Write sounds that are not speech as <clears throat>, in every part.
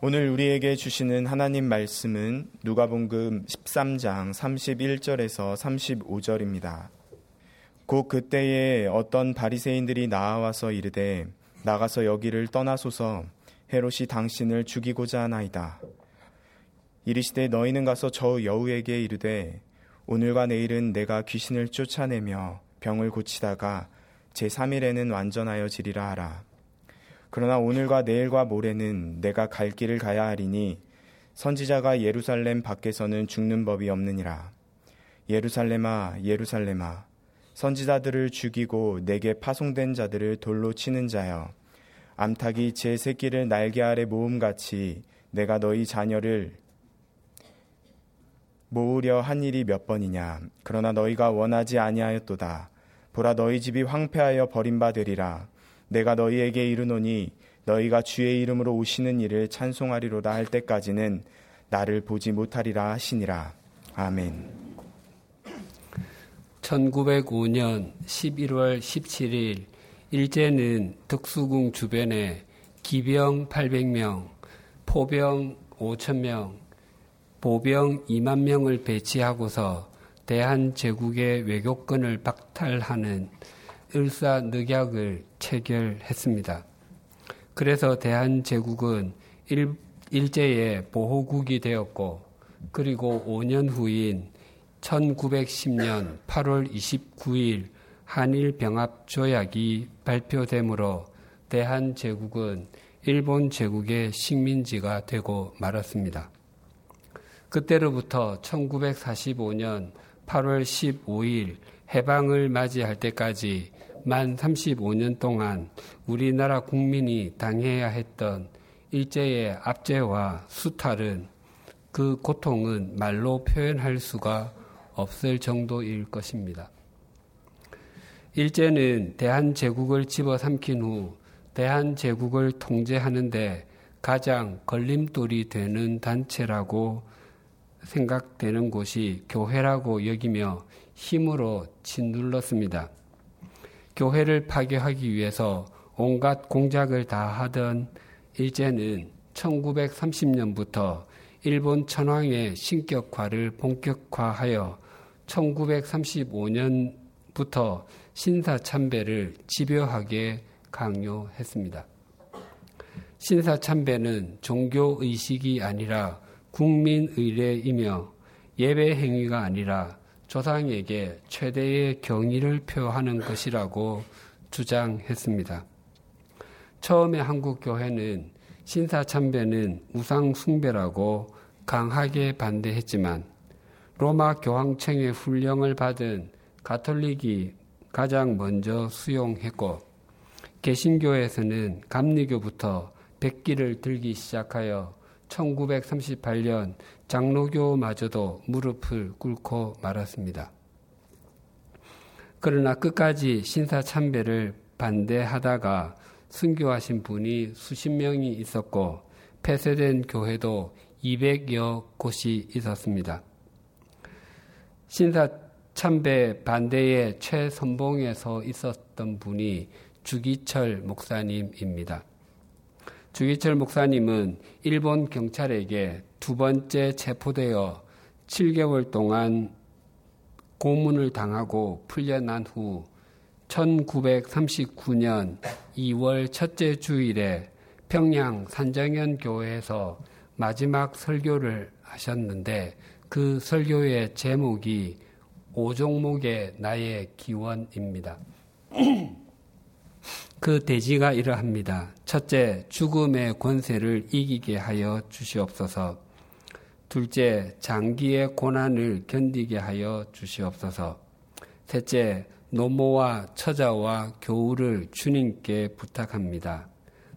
오늘 우리에게 주시는 하나님 말씀은 누가복음 13장 31절에서 35절입니다. 곧 그때에 어떤 바리새인들이 나와서 이르되 나가서 여기를 떠나소서 헤롯이 당신을 죽이고자 하나이다. 이르시되 너희는 가서 저 여우에게 이르되 오늘과 내일은 내가 귀신을 쫓아내며 병을 고치다가 제3일에는 완전하여 지리라 하라. 그러나 오늘과 내일과 모레는 내가 갈 길을 가야 하리니 선지자가 예루살렘 밖에서는 죽는 법이 없느니라. 예루살렘아, 예루살렘아, 선지자들을 죽이고 내게 파송된 자들을 돌로 치는 자여. 암탉이 제 새끼를 날개 아래 모음같이 내가 너희 자녀를 모으려 한 일이 몇 번이냐. 그러나 너희가 원하지 아니하였도다. 보라 너희 집이 황폐하여 버림받으리라. 내가 너희에게 이르노니 너희가 주의 이름으로 오시는 일을 찬송하리로다 할 때까지는 나를 보지 못하리라 하시니라. 아멘. 1905년 11월 17일 일제는 덕수궁 주변에 기병 800명, 포병 5천명, 보병 2만 명을 배치하고서 대한제국의 외교권을 박탈하는 을사늑약을 체결했습니다. 그래서 대한제국은 일, 일제의 보호국이 되었고 그리고 5년 후인 1910년 8월 29일 한일 병합 조약이 발표되므로 대한제국은 일본 제국의 식민지가 되고 말았습니다. 그때로부터 1945년 8월 15일 해방을 맞이할 때까지 만 35년 동안 우리나라 국민이 당해야 했던 일제의 압제와 수탈은 그 고통은 말로 표현할 수가 없을 정도일 것입니다. 일제는 대한제국을 집어삼킨 후 대한제국을 통제하는데 가장 걸림돌이 되는 단체라고 생각되는 곳이 교회라고 여기며 힘으로 짓눌렀습니다. 교회를 파괴하기 위해서 온갖 공작을 다 하던 일제는 1930년부터 일본 천황의 신격화를 본격화하여 1935년부터 신사참배를 집요하게 강요했습니다. 신사참배는 종교의식이 아니라 국민의례이며 예배 행위가 아니라 조상에게 최대의 경의를 표하는 것이라고 주장했습니다. 처음에 한국 교회는 신사 참배는 우상 숭배라고 강하게 반대했지만 로마 교황청의 훈령을 받은 가톨릭이 가장 먼저 수용했고 개신교에서는 감리교부터 백기를 들기 시작하여 1938년 장로교마저도 무릎을 꿇고 말았습니다. 그러나 끝까지 신사 참배를 반대하다가 순교하신 분이 수십 명이 있었고 폐쇄된 교회도 200여 곳이 있었습니다. 신사 참배 반대의 최선봉에 서 있었던 분이 주기철 목사님입니다. 주기철 목사님은 일본 경찰에게 두 번째 체포되어 7개월 동안 고문을 당하고 풀려난 후 1939년 2월 첫째 주일에 평양 산정현 교회에서 마지막 설교를 하셨는데 그 설교의 제목이 오종목의 나의 기원입니다. <clears throat> 그 대지가 이러합니다. 첫째, 죽음의 권세를 이기게 하여 주시옵소서. 둘째, 장기의 고난을 견디게 하여 주시옵소서. 셋째, 노모와 처자와 교우를 주님께 부탁합니다.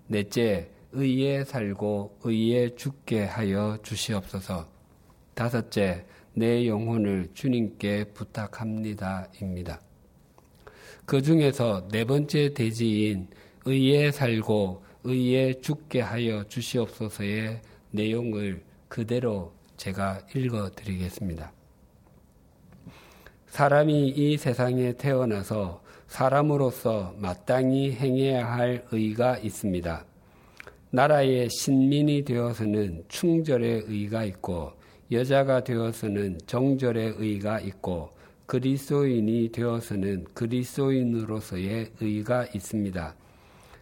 넷째, 의에 살고 의에 죽게 하여 주시옵소서. 다섯째, 내 영혼을 주님께 부탁합니다. 입니다. 그 중에서 네 번째 대지인 의에 살고 의에 죽게 하여 주시옵소서의 내용을 그대로 제가 읽어 드리겠습니다. 사람이 이 세상에 태어나서 사람으로서 마땅히 행해야 할 의가 있습니다. 나라의 신민이 되어서는 충절의 의가 있고 여자가 되어서는 정절의 의가 있고 그리스도인이 되어서는 그리스도인으로서의 의가 있습니다.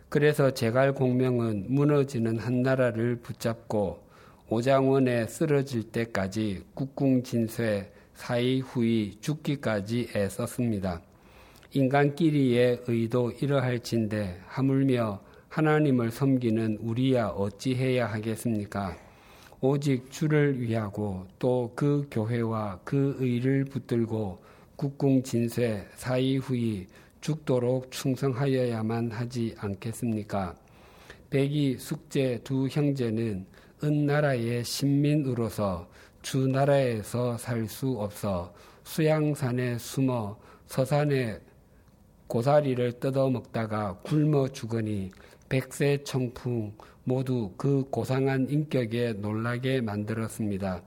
그래서 제갈 공명은 무너지는 한 나라를 붙잡고 오장원에 쓰러질 때까지 국궁진쇠 사이 후이 죽기까지 애썼습니다. 인간끼리의 의도 이러할진데 하물며 하나님을 섬기는 우리야 어찌해야 하겠습니까? 오직 주를 위하고 또 그 교회와 그 의를 붙들고 국궁 진쇠 사이 후이 죽도록 충성하여야만 하지 않겠습니까? 백이 숙제 두 형제는 은나라의 신민으로서 주나라에서 살 수 없어 수양산에 숨어 서산에 고사리를 뜯어먹다가 굶어 죽으니 백세 청풍 모두 그 고상한 인격에 놀라게 만들었습니다.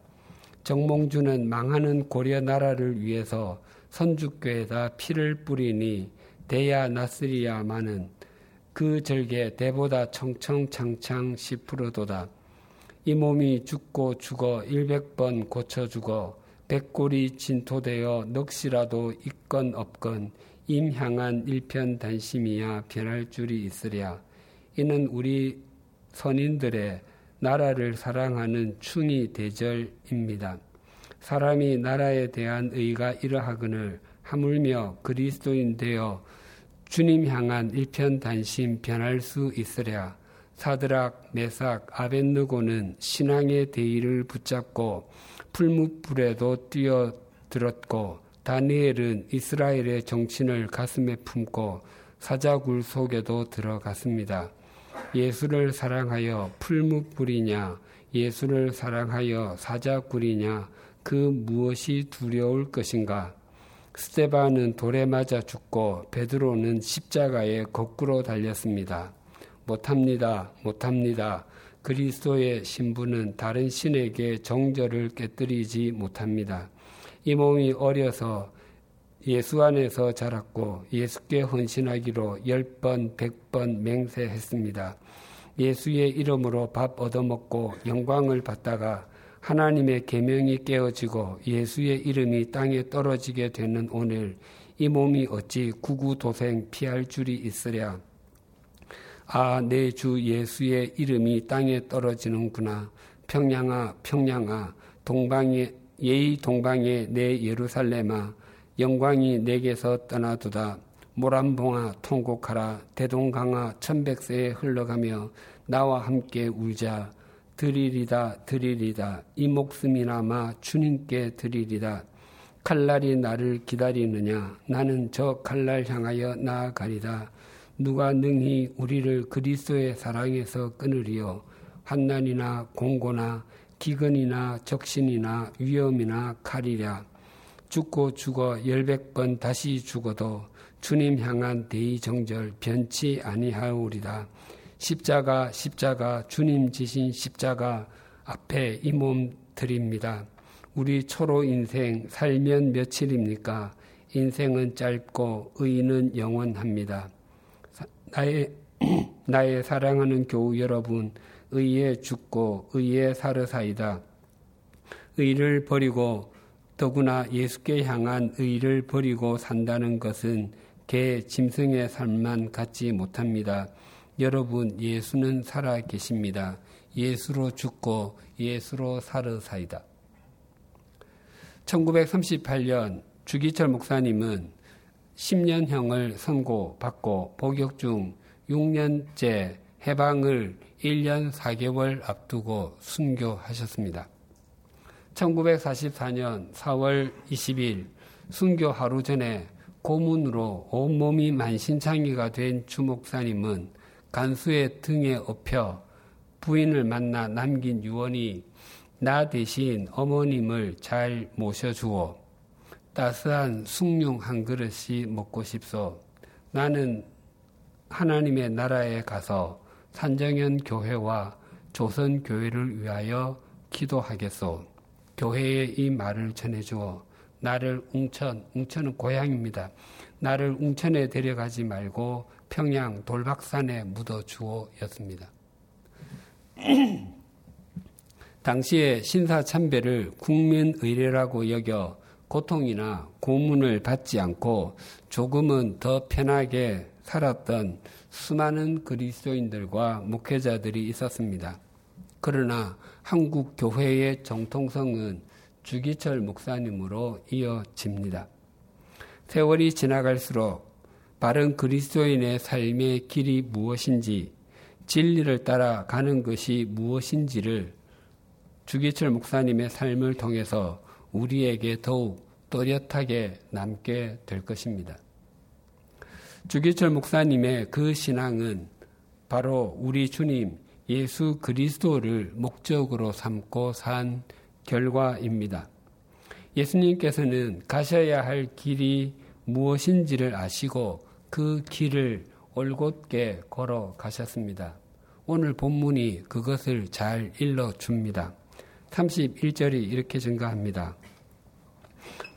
정몽주는 망하는 고려 나라를 위해서 선주교에다 피를 뿌리니 대야 나스리야마는 그 절개 대보다 청청창창 시푸르도다. 이 몸이 죽고 죽어 일백 번 고쳐 죽어 백골이 진토되어 넋이라도 있건 없건 임향한 일편 단심이야 변할 줄이 있으랴. 이는 우리 선인들의 나라를 사랑하는 충이 대절입니다. 사람이 나라에 대한 의가 이러하거늘 하물며 그리스도인 되어 주님 향한 일편 단심 변할 수 있으랴. 사드락, 메삭, 아벤느고는 신앙의 대의를 붙잡고 풀무불에도 뛰어들었고 다니엘은 이스라엘의 정신을 가슴에 품고 사자굴 속에도 들어갔습니다. 예수를 사랑하여 풀무불이냐 예수를 사랑하여 사자굴이냐 그 무엇이 두려울 것인가 스테반은 돌에 맞아 죽고 베드로는 십자가에 거꾸로 달렸습니다. 못합니다. 못합니다. 그리스도의 신부는 다른 신에게 정절을 깨뜨리지 못합니다. 이 몸이 어려서 예수 안에서 자랐고 예수께 헌신하기로 열 번, 백 번 맹세했습니다. 예수의 이름으로 밥 얻어먹고 영광을 받다가 하나님의 계명이 깨어지고 예수의 이름이 땅에 떨어지게 되는 오늘 이 몸이 어찌 구구도생 피할 줄이 있으랴. 아, 내 주 예수의 이름이 땅에 떨어지는구나. 평양아, 평양아, 동방에, 예의 동방에 내 예루살렘아, 영광이 내게서 떠나두다. 모란봉아 통곡하라. 대동강아 천백세에 흘러가며 나와 함께 울자. 드리리다 드리리다. 이 목숨이나마 주님께 드리리다. 칼날이 나를 기다리느냐? 나는 저 칼날 향하여 나아가리다 누가 능히 우리를 그리스도의 사랑에서 끊으리요 환난이나 공고나 기근이나 적신이나 위험이나 칼이랴 죽고 죽어 열백 번 다시 죽어도 주님 향한 대의 정절 변치 아니하오리다. 십자가 십자가 주님 지신 십자가 앞에 이 몸 드립니다. 우리 초로 인생 살면 며칠입니까? 인생은 짧고 의는 영원합니다. 나의 <clears throat> 나의 사랑하는 교우 여러분, 의에 죽고 의에 사르사이다. 의를 버리고 더구나 예수께 향한 의를 버리고 산다는 것은 개 짐승의 삶만 갖지 못합니다. 여러분, 예수는 살아 계십니다. 예수로 죽고 예수로 살으사이다. 1938년 주기철 목사님은 10년형을 선고받고 복역 중 6년째 해방을 1년 4개월 앞두고 순교하셨습니다. 1944년 4월 20일 순교 하루 전에 고문으로 온몸이 만신창이가 된 주목사님은 간수의 등에 업혀 부인을 만나 남긴 유언이 나 대신 어머님을 잘 모셔주어 따스한 숭늉 한 그릇이 먹고 싶소. 나는 하나님의 나라에 가서 산정현 교회와 조선 교회를 위하여 기도하겠소. 교회에 이 말을 전해주어 나를 웅천, 웅천은 고향입니다. 나를 웅천에 데려가지 말고 평양 돌박산에 묻어주어 였습니다. <clears throat> 당시에 신사참배를 국민의례라고 여겨 고통이나 고문을 받지 않고 조금은 더 편하게 살았던 수많은 그리스도인들과 목회자들이 있었습니다. 그러나 한국 교회의 정통성은 주기철 목사님으로 이어집니다. 세월이 지나갈수록 바른 그리스도인의 삶의 길이 무엇인지 진리를 따라 가는 것이 무엇인지를 주기철 목사님의 삶을 통해서 우리에게 더욱 또렷하게 남게 될 것입니다. 주기철 목사님의 그 신앙은 바로 우리 주님 예수 그리스도를 목적으로 삼고 산 결과입니다. 예수님께서는 가셔야 할 길이 무엇인지를 아시고 그 길을 올곧게 걸어 가셨습니다. 오늘 본문이 그것을 잘 일러 줍니다. 31절이 이렇게 증가합니다.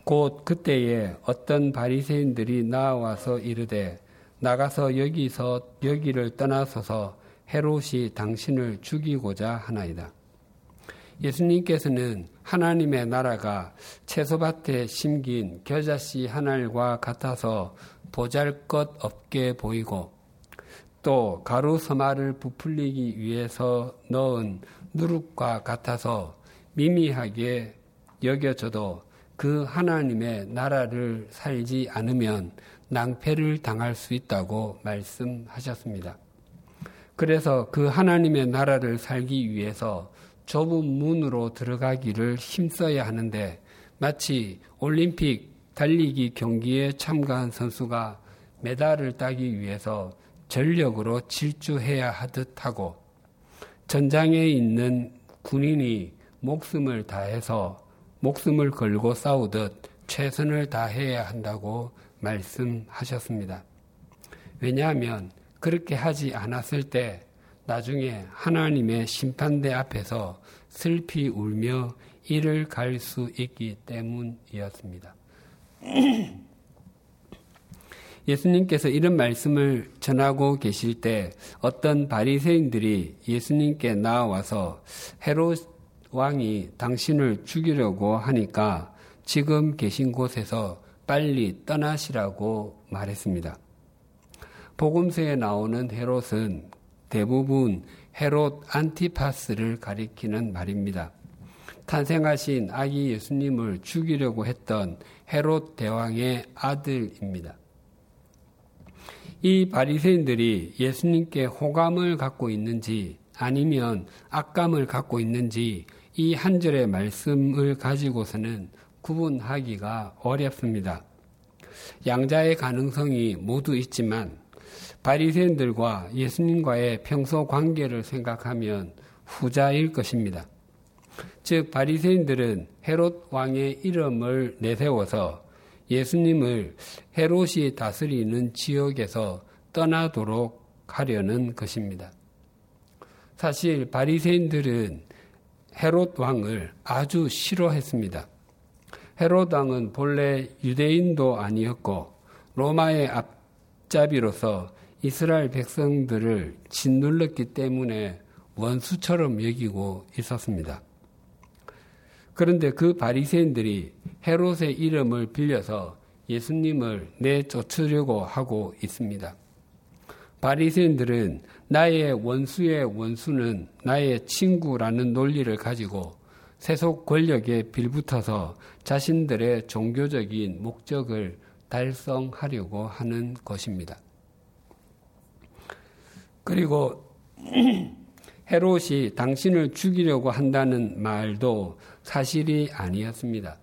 곧 그때에 어떤 바리새인들이 나와서 이르되 나가서 여기서 여기를 떠나서서 헤롯이 당신을 죽이고자 하나이다. 예수님께서는 하나님의 나라가 채소밭에 심긴 겨자씨 하나과 같아서 보잘 것 없게 보이고 또 가루 서마를 부풀리기 위해서 넣은 누룩과 같아서 미미하게 여겨져도 그 하나님의 나라를 살지 않으면 낭패를 당할 수 있다고 말씀하셨습니다. 그래서 그 하나님의 나라를 살기 위해서 좁은 문으로 들어가기를 힘써야 하는데 마치 올림픽 달리기 경기에 참가한 선수가 메달을 따기 위해서 전력으로 질주해야 하듯 하고 전장에 있는 군인이 목숨을 다해서 목숨을 걸고 싸우듯 최선을 다해야 한다고 말씀하셨습니다. 왜냐하면 그렇게 하지 않았을 때 나중에 하나님의 심판대 앞에서 슬피 울며 이를 갈 수 있기 때문이었습니다. <clears throat> 예수님께서 이런 말씀을 전하고 계실 때 어떤 바리새인들이 예수님께 나와서 헤롯 왕이 당신을 죽이려고 하니까 지금 계신 곳에서 빨리 떠나시라고 말했습니다. 복음서에 나오는 헤롯은 대부분 헤롯 안티파스를 가리키는 말입니다. 탄생하신 아기 예수님을 죽이려고 했던 헤롯 대왕의 아들입니다. 이 바리새인들이 예수님께 호감을 갖고 있는지 아니면 악감을 갖고 있는지 이 한 절의 말씀을 가지고서는 구분하기가 어렵습니다. 양자의 가능성이 모두 있지만 바리새인들과 예수님과의 평소 관계를 생각하면 후자일 것입니다. 즉 바리새인들은 헤롯 왕의 이름을 내세워서 예수님을 헤롯이 다스리는 지역에서 떠나도록 하려는 것입니다. 사실 바리새인들은 헤롯 왕을 아주 싫어했습니다. 헤롯 왕은 본래 유대인도 아니었고 로마의 앞잡이로서 이스라엘 백성들을 짓눌렀기 때문에 원수처럼 여기고 있었습니다. 그런데 그 바리새인들이 헤롯의 이름을 빌려서 예수님을 내쫓으려고 하고 있습니다. 바리새인들은 나의 원수의 원수는 나의 친구라는 논리를 가지고 세속 권력에 빌붙어서 자신들의 종교적인 목적을 달성하려고 하는 것입니다. 그리고 <clears throat> 헤롯이 당신을 죽이려고 한다는 말도 사실이 아니었습니다.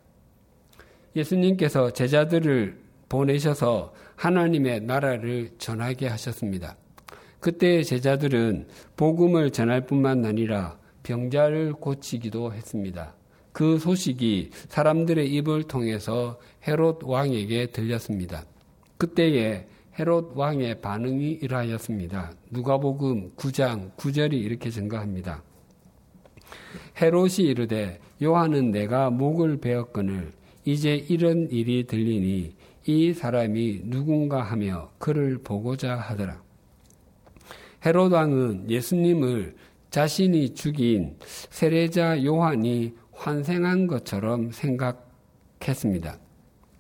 예수님께서 제자들을 보내셔서 하나님의 나라를 전하게 하셨습니다. 그때 제자들은 복음을 전할 뿐만 아니라 병자를 고치기도 했습니다. 그 소식이 사람들의 입을 통해서 헤롯 왕에게 들렸습니다. 그때에 헤롯 왕의 반응이 이러하였습니다. 누가복음 9장 9절이 이렇게 증가합니다. 헤롯이 이르되 요한은 내가 목을 베었거늘 이제 이런 일이 들리니 이 사람이 누군가 하며 그를 보고자 하더라. 헤롯 왕은 예수님을 자신이 죽인 세례자 요한이 환생한 것처럼 생각했습니다.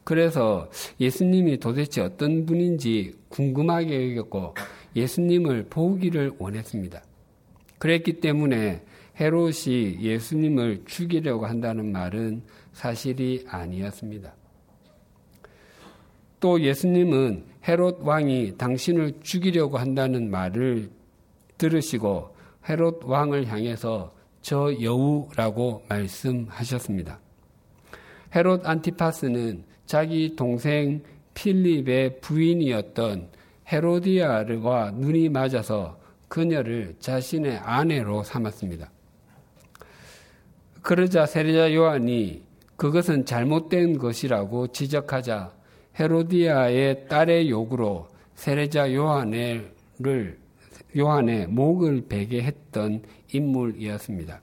그래서 예수님이 도대체 어떤 분인지 궁금하게 여겼고 예수님을 보기를 원했습니다. 그랬기 때문에 헤롯이 예수님을 죽이려고 한다는 말은 사실이 아니었습니다. 또 예수님은 헤롯 왕이 당신을 죽이려고 한다는 말을 들으시고 헤롯 왕을 향해서 저 여우라고 말씀하셨습니다. 헤롯 안티파스는 자기 동생 필립의 부인이었던 헤로디아르와 눈이 맞아서 그녀를 자신의 아내로 삼았습니다. 그러자 세례자 요한이 그것은 잘못된 것이라고 지적하자 헤로디아의 딸의 요구로 세례자 요한을 요한의 목을 베게 했던 인물이었습니다.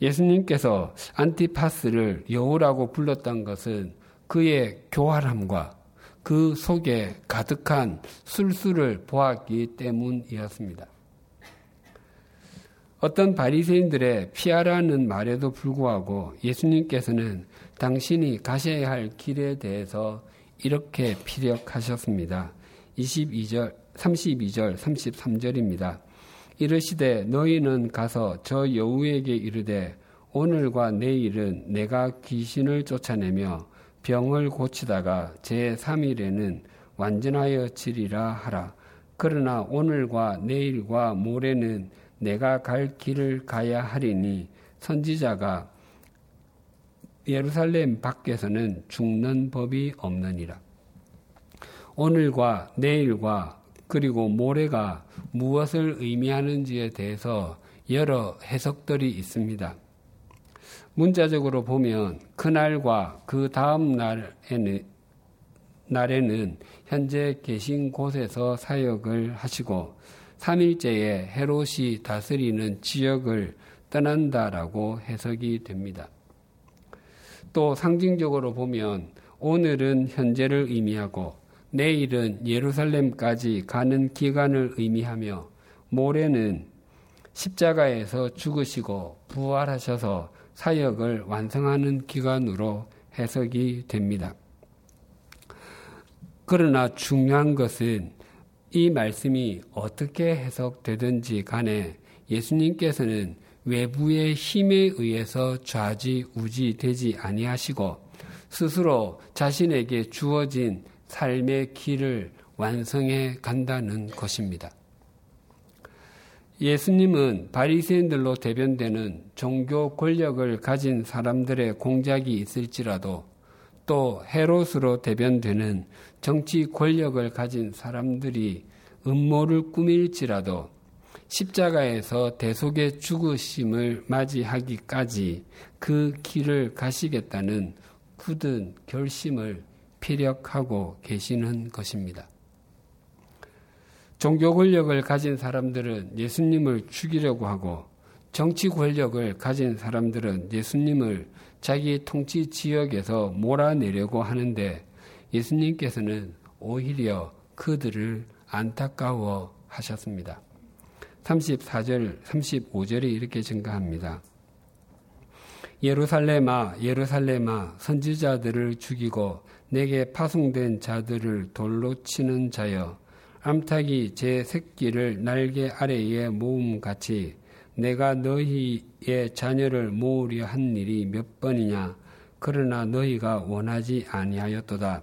예수님께서 안티파스를 여우라고 불렀던 것은 그의 교활함과 그 속에 가득한 술수를 보았기 때문이었습니다. 어떤 바리새인들의 피하라는 말에도 불구하고 예수님께서는 당신이 가셔야 할 길에 대해서 이렇게 피력하셨습니다. 22절, 32절, 33절입니다. 이르시되 너희는 가서 저 여우에게 이르되 오늘과 내일은 내가 귀신을 쫓아내며 병을 고치다가 제 3일에는 완전하여 지리라 하라. 그러나 오늘과 내일과 모레는 내가 갈 길을 가야 하리니 선지자가 예루살렘 밖에서는 죽는 법이 없느니라. 오늘과 내일과 그리고 모레가 무엇을 의미하는지에 대해서 여러 해석들이 있습니다. 문자적으로 보면 그날과 그 다음 날에는, 날에는 현재 계신 곳에서 사역을 하시고 3일째에 헤롯이 다스리는 지역을 떠난다라고 해석이 됩니다. 또 상징적으로 보면 오늘은 현재를 의미하고 내일은 예루살렘까지 가는 기간을 의미하며 모레는 십자가에서 죽으시고 부활하셔서 사역을 완성하는 기간으로 해석이 됩니다. 그러나 중요한 것은 이 말씀이 어떻게 해석되든지 간에 예수님께서는 외부의 힘에 의해서 좌지우지 되지 아니하시고 스스로 자신에게 주어진 삶의 길을 완성해 간다는 것입니다. 예수님은 바리새인들로 대변되는 종교 권력을 가진 사람들의 공작이 있을지라도 또 헤롯으로 대변되는 정치 권력을 가진 사람들이 음모를 꾸밀지라도 십자가에서 대속의 죽으심을 맞이하기까지 그 길을 가시겠다는 굳은 결심을 피력하고 계시는 것입니다. 종교 권력을 가진 사람들은 예수님을 죽이려고 하고 정치 권력을 가진 사람들은 예수님을 자기 통치 지역에서 몰아내려고 하는데 예수님께서는 오히려 그들을 안타까워 하셨습니다. 34절, 35절이 이렇게 증가합니다. 예루살렘아, 예루살렘아, 선지자들을 죽이고 내게 파송된 자들을 돌로 치는 자여, 암탉이 제 새끼를 날개 아래에 모음같이 내가 너희의 자녀를 모으려 한 일이 몇 번이냐? 그러나 너희가 원하지 아니하였도다.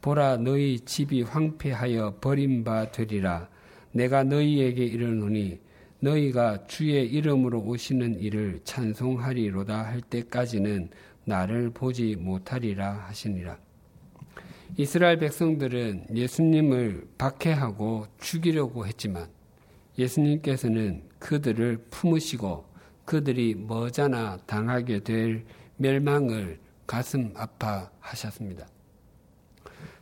보라 너희 집이 황폐하여 버림바 되리라. 내가 너희에게 이르노니 너희가 주의 이름으로 오시는 일을 찬송하리로다 할 때까지는 나를 보지 못하리라 하시니라 이스라엘 백성들은 예수님을 박해하고 죽이려고 했지만 예수님께서는 그들을 품으시고 그들이 머자나 당하게 될 멸망을 가슴 아파하셨습니다.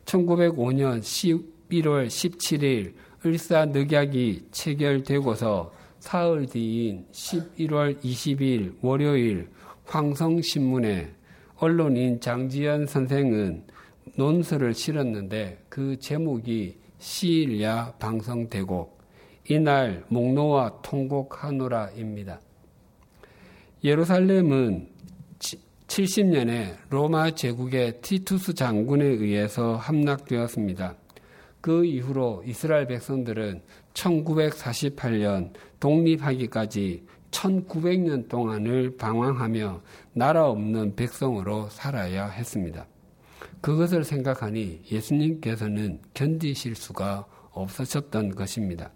1905년 11월 17일 을사늑약이 체결되고서 사흘 뒤인 11월 20일 월요일 황성신문에 언론인 장지연 선생은 논설을 실었는데 그 제목이 시일야 방송되고 이날 목노와 통곡하노라입니다. 예루살렘은 70년에 로마 제국의 티투스 장군에 의해서 함락되었습니다. 그 이후로 이스라엘 백성들은 1948년 독립하기까지 1900년 동안을 방황하며 나라 없는 백성으로 살아야 했습니다. 그것을 생각하니 예수님께서는 견디실 수가 없으셨던 것입니다.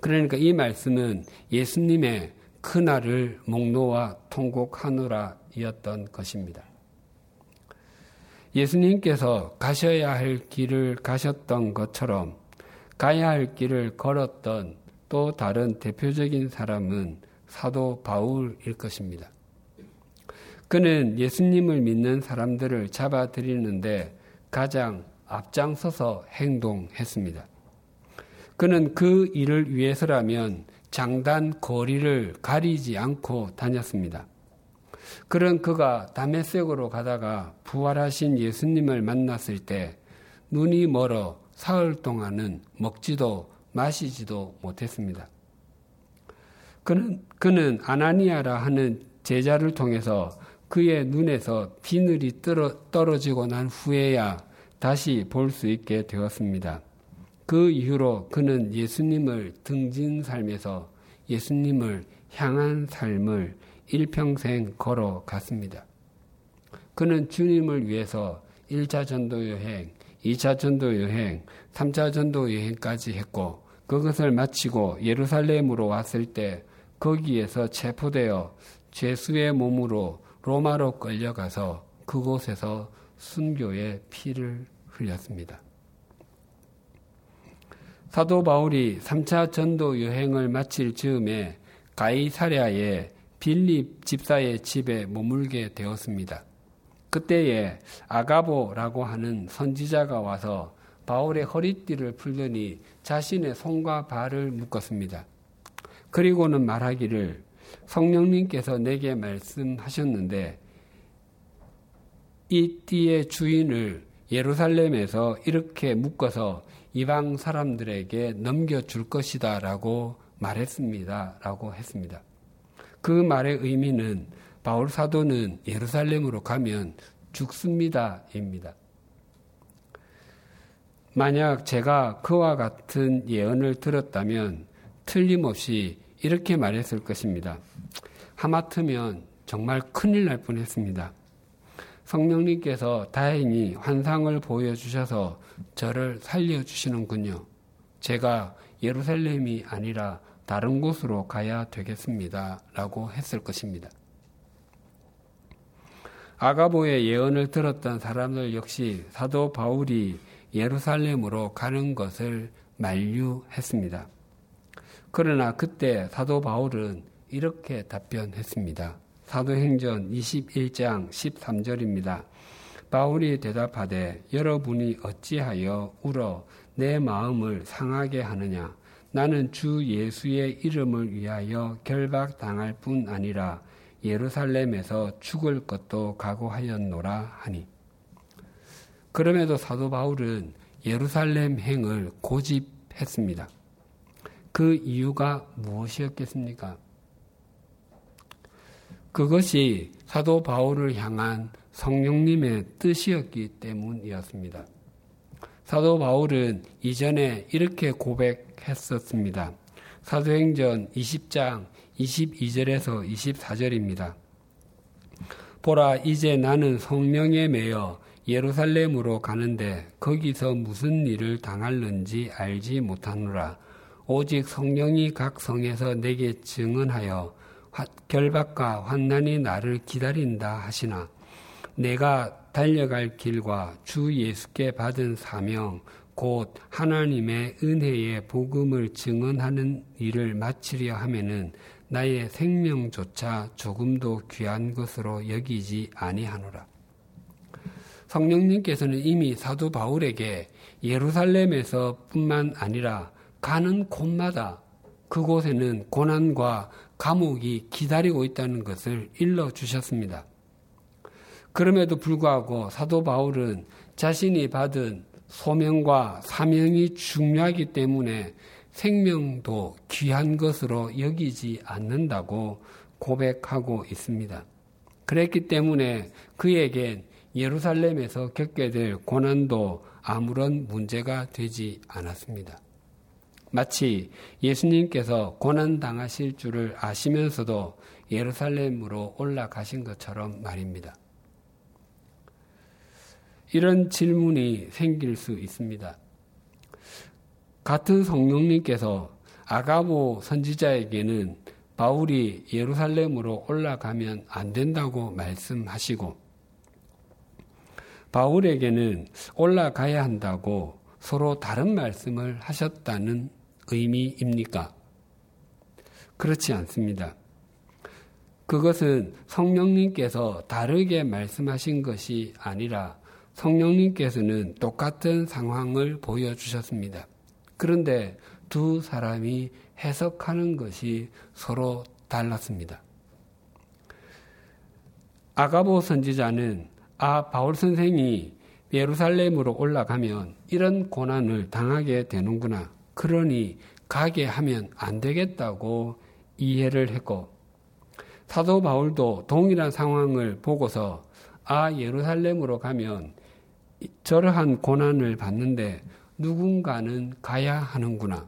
그러니까 이 말씀은 예수님의 그날을 목노와 통곡하노라 이었던 것입니다. 예수님께서 가셔야 할 길을 가셨던 것처럼 가야 할 길을 걸었던 또 다른 대표적인 사람은 사도 바울일 것입니다. 그는 예수님을 믿는 사람들을 잡아들이는데 가장 앞장서서 행동했습니다. 그는 그 일을 위해서라면 장단 거리를 가리지 않고 다녔습니다. 그런 그가 다메섹으로 가다가 부활하신 예수님을 만났을 때 눈이 멀어 사흘 동안은 먹지도 마시지도 못했습니다. 그는, 그는 아나니아라 하는 제자를 통해서 그의 눈에서 비늘이 떨어지고 난 후에야 다시 볼 수 있게 되었습니다. 그 이후로 그는 예수님을 등진 삶에서 예수님을 향한 삶을 일평생 걸어갔습니다. 그는 주님을 위해서 1차 전도 여행, 2차 전도 여행, 3차 전도 여행까지 했고 그것을 마치고 예루살렘으로 왔을 때 거기에서 체포되어 죄수의 몸으로 로마로 끌려가서 그곳에서 순교의 피를 흘렸습니다. 사도 바울이 3차 전도 여행을 마칠 즈음에 가이사랴의 빌립 집사의 집에 머물게 되었습니다. 그때에 아가보라고 하는 선지자가 와서 바울의 허리띠를 풀더니 자신의 손과 발을 묶었습니다. 그리고는 말하기를 성령님께서 내게 말씀하셨는데 이 띠의 주인을 예루살렘에서 이렇게 묶어서 이방 사람들에게 넘겨줄 것이다 라고 말했습니다. 라고 했습니다. 그 말의 의미는 바울 사도는 예루살렘으로 가면 죽습니다. 입니다. 만약 제가 그와 같은 예언을 들었다면 틀림없이 이렇게 말했을 것입니다. 하마터면 정말 큰일 날 뻔했습니다. 성령님께서 다행히 환상을 보여주셔서 저를 살려주시는군요. 제가 예루살렘이 아니라 다른 곳으로 가야 되겠습니다. 라고 했을 것입니다. 아가보의 예언을 들었던 사람들 역시 사도 바울이 예루살렘으로 가는 것을 만류했습니다. 그러나 그때 사도 바울은 이렇게 답변했습니다. 사도행전 21장 13절입니다. 바울이 대답하되 여러분이 어찌하여 울어 내 마음을 상하게 하느냐 나는 주 예수의 이름을 위하여 결박당할 뿐 아니라 예루살렘에서 죽을 것도 각오하였노라 하니 그럼에도 사도 바울은 예루살렘 행을 고집했습니다. 그 이유가 무엇이었겠습니까? 그것이 사도 바울을 향한 성령님의 뜻이었기 때문이었습니다. 사도 바울은 이전에 이렇게 고백했었습니다. 사도행전 20장 22절에서 24절입니다. 보라, 이제 나는 성령에 매여 예루살렘으로 가는데 거기서 무슨 일을 당할는지 알지 못하노라. 오직 성령이 각 성에서 내게 증언하여 결박과 환난이 나를 기다린다 하시나 내가 달려갈 길과 주 예수께 받은 사명 곧 하나님의 은혜의 복음을 증언하는 일을 마치려 하면은 나의 생명조차 조금도 귀한 것으로 여기지 아니하노라. 성령님께서는 이미 사도 바울에게 예루살렘에서 뿐만 아니라 가는 곳마다 그곳에는 고난과 감옥이 기다리고 있다는 것을 일러 주셨습니다. 그럼에도 불구하고 사도 바울은 자신이 받은 소명과 사명이 중요하기 때문에 생명도 귀한 것으로 여기지 않는다고 고백하고 있습니다. 그랬기 때문에 그에겐 예루살렘에서 겪게 될 고난도 아무런 문제가 되지 않았습니다. 마치 예수님께서 고난 당하실 줄을 아시면서도 예루살렘으로 올라가신 것처럼 말입니다. 이런 질문이 생길 수 있습니다. 같은 성령님께서 아가보 선지자에게는 바울이 예루살렘으로 올라가면 안 된다고 말씀하시고 바울에게는 올라가야 한다고 서로 다른 말씀을 하셨다는 의미입니까? 그렇지 않습니다. 그것은 성령님께서 다르게 말씀하신 것이 아니라 성령님께서는 똑같은 상황을 보여주셨습니다. 그런데 두 사람이 해석하는 것이 서로 달랐습니다. 아가보 선지자는 아 바울 선생이 예루살렘으로 올라가면 이런 고난을 당하게 되는구나. 그러니 가게 하면 안 되겠다고 이해를 했고 사도 바울도 동일한 상황을 보고서 아 예루살렘으로 가면 저러한 고난을 받는데 누군가는 가야 하는구나.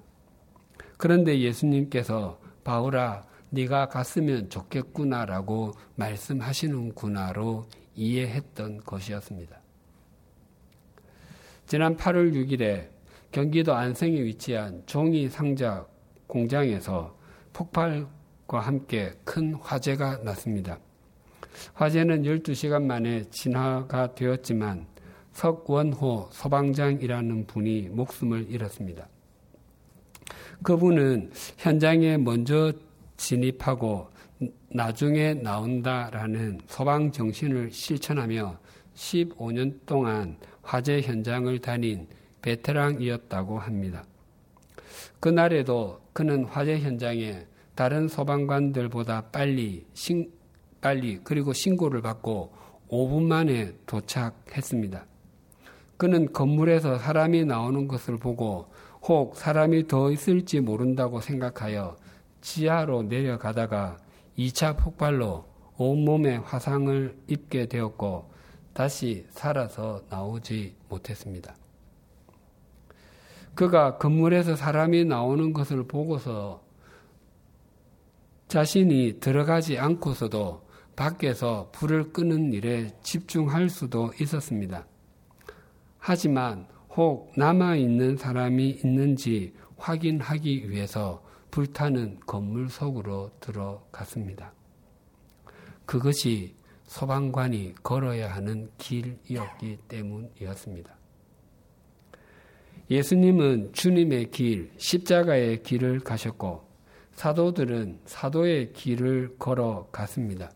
그런데 예수님께서 바울아 네가 갔으면 좋겠구나라고 말씀하시는구나로 이해했던 것이었습니다. 지난 8월 6일에 경기도 안성에 위치한 종이 상자 공장에서 폭발과 함께 큰 화재가 났습니다. 화재는 12시간 만에 진화가 되었지만 석원호 소방장이라는 분이 목숨을 잃었습니다. 그분은 현장에 먼저 진입하고 나중에 나온다라는 소방 정신을 실천하며 15년 동안 화재 현장을 다닌 베테랑이었다고 합니다. 그날에도 그는 화재 현장에 다른 소방관들보다 빨리 신, 빨리 그리고 신고를 받고 5분 만에 도착했습니다. 그는 건물에서 사람이 나오는 것을 보고 혹 사람이 더 있을지 모른다고 생각하여 지하로 내려가다가 2차 폭발로 온몸에 화상을 입게 되었고 다시 살아서 나오지 못했습니다. 그가 건물에서 사람이 나오는 것을 보고서 자신이 들어가지 않고서도 밖에서 불을 끄는 일에 집중할 수도 있었습니다. 하지만 혹 남아있는 사람이 있는지 확인하기 위해서 불타는 건물 속으로 들어갔습니다. 그것이 소방관이 걸어야 하는 길이었기 때문이었습니다. 예수님은 주님의 길, 십자가의 길을 가셨고, 사도들은 사도의 길을 걸어갔습니다.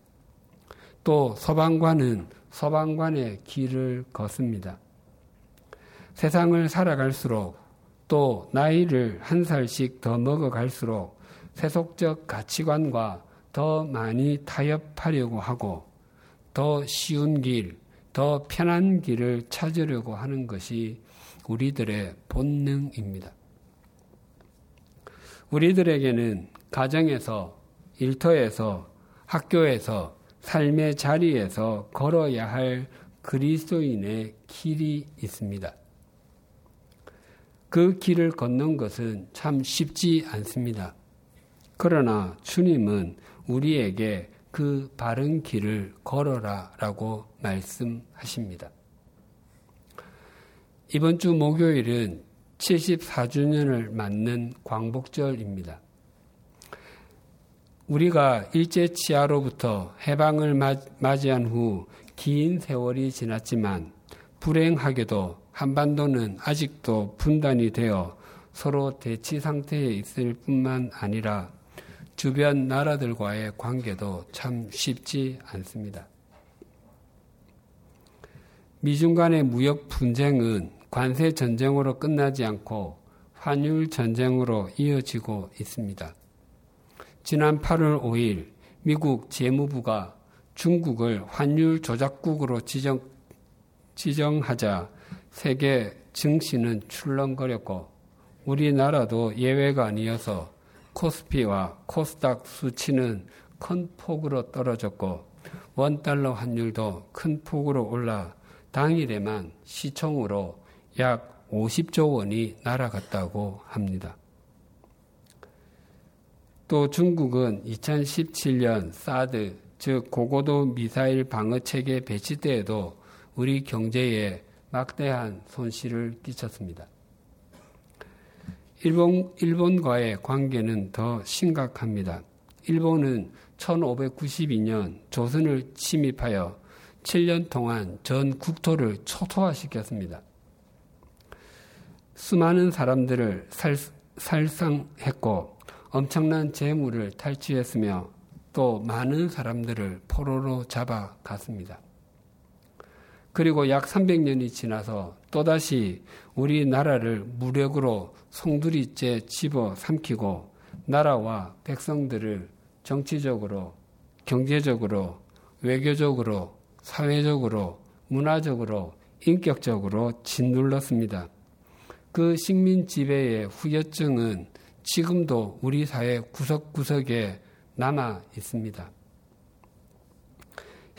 또 소방관은 소방관의 길을 걷습니다. 세상을 살아갈수록 또 나이를 한 살씩 더 먹어갈수록 세속적 가치관과 더 많이 타협하려고 하고 더 쉬운 길, 더 편한 길을 찾으려고 하는 것이 우리들의 본능입니다. 우리들에게는 가정에서, 일터에서, 학교에서, 삶의 자리에서 걸어야 할 그리스도인의 길이 있습니다. 그 길을 걷는 것은 참 쉽지 않습니다. 그러나 주님은 우리에게 그 바른 길을 걸어라 라고 말씀하십니다. 이번 주 목요일은 74주년을 맞는 광복절입니다. 우리가 일제 치하로부터 해방을 맞이한 후 긴 세월이 지났지만 불행하게도 한반도는 아직도 분단이 되어 서로 대치 상태에 있을 뿐만 아니라 주변 나라들과의 관계도 참 쉽지 않습니다. 미중 간의 무역 분쟁은 관세 전쟁으로 끝나지 않고 환율 전쟁으로 이어지고 있습니다. 지난 8월 5일 미국 재무부가 중국을 환율 조작국으로 지정, 지정하자 세계 증시는 출렁거렸고 우리나라도 예외가 아니어서 코스피와 코스닥 수치는 큰 폭으로 떨어졌고 원달러 환율도 큰 폭으로 올라 당일에만 시총으로 약 50조 원이 날아갔다고 합니다. 또 중국은 2017년 사드, 즉 고고도 미사일 방어 체계 배치 때에도 우리 경제에 막대한 손실을 끼쳤습니다. 일본, 일본과의 관계는 더 심각합니다. 일본은 1592년 조선을 침입하여 7년 동안 전 국토를 초토화시켰습니다. 수많은 사람들을 살, 살상했고 엄청난 재물을 탈취했으며 또 많은 사람들을 포로로 잡아갔습니다. 그리고 약 300년이 지나서 또다시 우리나라를 무력으로 송두리째 집어 삼키고 나라와 백성들을 정치적으로, 경제적으로, 외교적으로, 사회적으로, 문화적으로, 인격적으로 짓눌렀습니다. 그 식민 지배의 후유증은 지금도 우리 사회 구석구석에 남아 있습니다.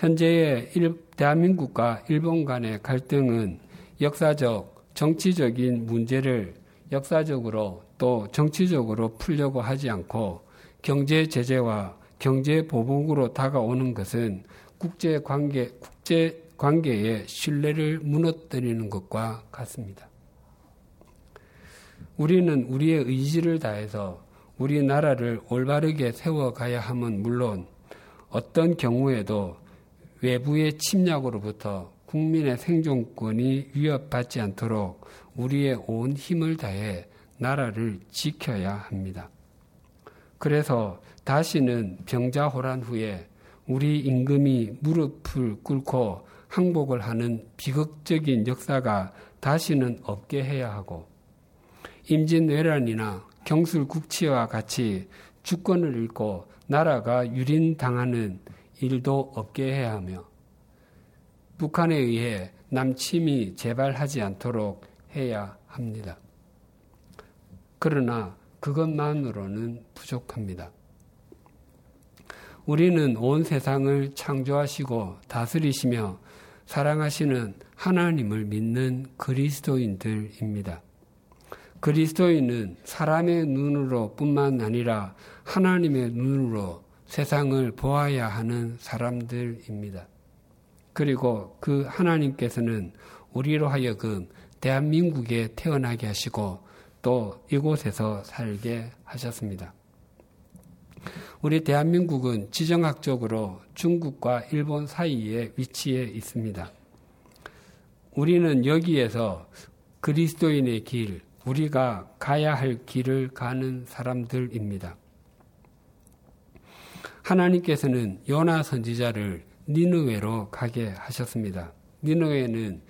현재의 일, 대한민국과 일본 간의 갈등은 역사적, 정치적인 문제를 역사적으로 또 정치적으로 풀려고 하지 않고 경제 제재와 경제 보복으로 다가오는 것은 국제 관계, 국제 관계의 신뢰를 무너뜨리는 것과 같습니다. 우리는 우리의 의지를 다해서 우리나라를 올바르게 세워가야 함은 물론 어떤 경우에도 외부의 침략으로부터 국민의 생존권이 위협받지 않도록 우리의 온 힘을 다해 나라를 지켜야 합니다. 그래서 다시는 병자호란 후에 우리 임금이 무릎을 꿇고 항복을 하는 비극적인 역사가 다시는 없게 해야 하고 임진왜란이나 경술국치와 같이 주권을 잃고 나라가 유린당하는 일도 없게 해야 하며 북한에 의해 남침이 재발하지 않도록 해야 합니다. 그러나 그것만으로는 부족합니다. 우리는 온 세상을 창조하시고 다스리시며 사랑하시는 하나님을 믿는 그리스도인들입니다. 그리스도인은 사람의 눈으로 뿐만 아니라 하나님의 눈으로 세상을 보아야 하는 사람들입니다. 그리고 그 하나님께서는 우리로 하여금 대한민국에 태어나게 하시고 또 이곳에서 살게 하셨습니다. 우리 대한민국은 지정학적으로 중국과 일본 사이에 위치해 있습니다. 우리는 여기에서 그리스도인의 길, 우리가 가야 할 길을 가는 사람들입니다. 하나님께서는 요나 선지자를 니느웨로 가게 하셨습니다. 니느웨는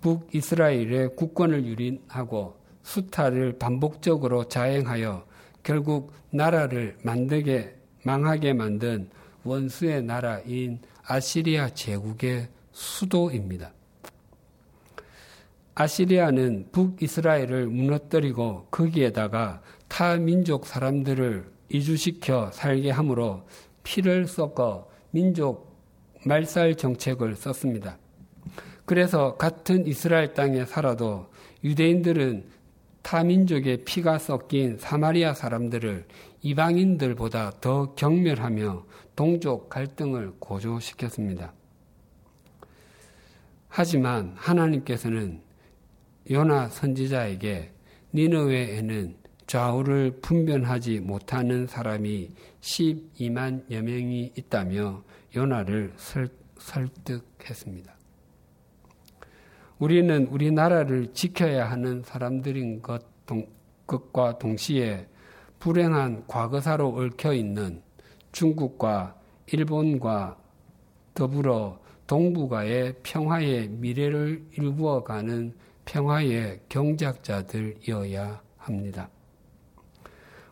북이스라엘의 국권을 유린하고 수탈을 반복적으로 자행하여 결국 나라를 만들게 망하게 만든 원수의 나라인 아시리아 제국의 수도입니다. 아시리아는 북이스라엘을 무너뜨리고 거기에다가 타 민족 사람들을 이주시켜 살게 하므로 피를 섞어 민족 말살 정책을 썼습니다. 그래서 같은 이스라엘 땅에 살아도 유대인들은 타민족의 피가 섞인 사마리아 사람들을 이방인들보다 더 경멸하며 동족 갈등을 고조시켰습니다. 하지만 하나님께서는 요나 선지자에게 니느웨에는 좌우를 분변하지 못하는 사람이 12만여 명이 있다며 요나를 설, 설득했습니다. 우리는 우리나라를 지켜야 하는 사람들인 것, 동, 것과 동시에 불행한 과거사로 얽혀 있는 중국과 일본과 더불어 동북아의 평화의 미래를 일구어가는 평화의 경작자들이어야 합니다.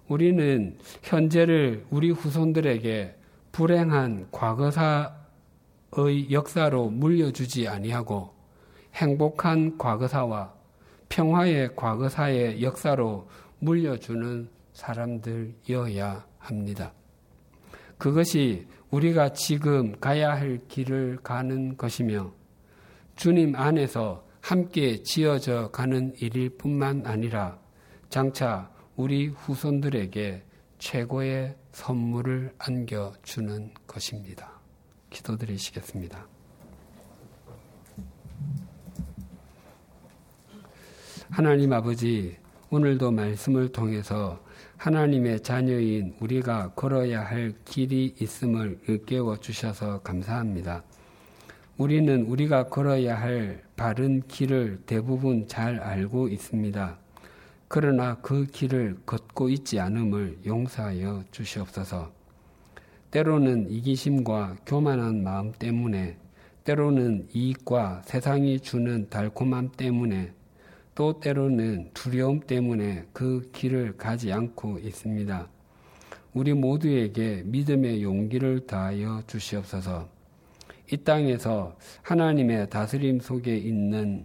우리는 현재를 우리 후손들에게 불행한 과거사의 역사로 물려주지 아니하고 행복한 과거사와 평화의 과거사의 역사로 물려주는 사람들이어야 합니다. 그것이 우리가 지금 가야 할 길을 가는 것이며 주님 안에서 함께 지어져 가는 일일 뿐만 아니라 장차 우리 후손들에게 최고의 선물을 안겨주는 것입니다. 기도드리시겠습니다. 하나님 아버지, 오늘도 말씀을 통해서 하나님의 자녀인 우리가 걸어야 할 길이 있음을 일깨워 주셔서 감사합니다. 우리는 우리가 걸어야 할 바른 길을 대부분 잘 알고 있습니다. 그러나 그 길을 걷고 있지 않음을 용서하여 주시옵소서. 때로는 이기심과 교만한 마음 때문에, 때로는 이익과 세상이 주는 달콤함 때문에, 또 때로는 두려움 때문에 그 길을 가지 않고 있습니다. 우리 모두에게 믿음의 용기를 다하여 주시옵소서. 이 땅에서 하나님의 다스림 속에 있는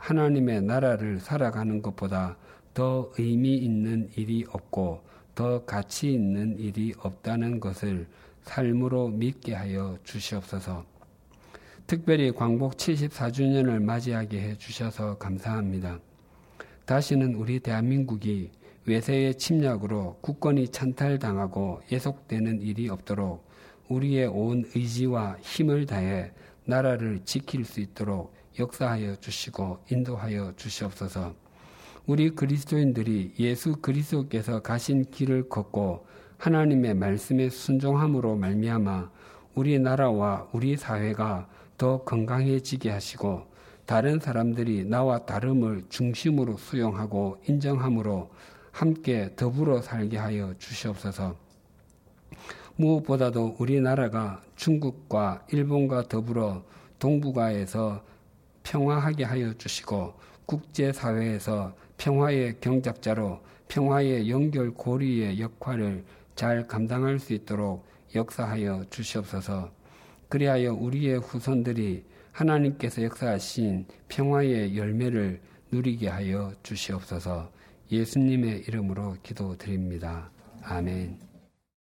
하나님의 나라를 살아가는 것보다 더 의미 있는 일이 없고 더 가치 있는 일이 없다는 것을 삶으로 믿게 하여 주시옵소서. 특별히 광복 74주년을 맞이하게 해 주셔서 감사합니다. 다시는 우리 대한민국이 외세의 침략으로 국권이 찬탈당하고 예속되는 일이 없도록 우리의 온 의지와 힘을 다해 나라를 지킬 수 있도록 역사하여 주시고 인도하여 주시옵소서. 우리 그리스도인들이 예수 그리스도께서 가신 길을 걷고 하나님의 말씀에 순종함으로 말미암아 우리 나라와 우리 사회가 더 건강해지게 하시고 다른 사람들이 나와 다름을 중심으로 수용하고 인정함으로 함께 더불어 살게 하여 주시옵소서. 무엇보다도 우리나라가 중국과 일본과 더불어 동북아에서 평화하게 하여 주시고 국제사회에서 평화의 경작자로 평화의 연결 고리의 역할을 잘 감당할 수 있도록 역사하여 주시옵소서. 그리하여 우리의 후손들이 하나님께서 역사하신 평화의 열매를 누리게 하여 주시옵소서 예수님의 이름으로 기도드립니다. 아멘.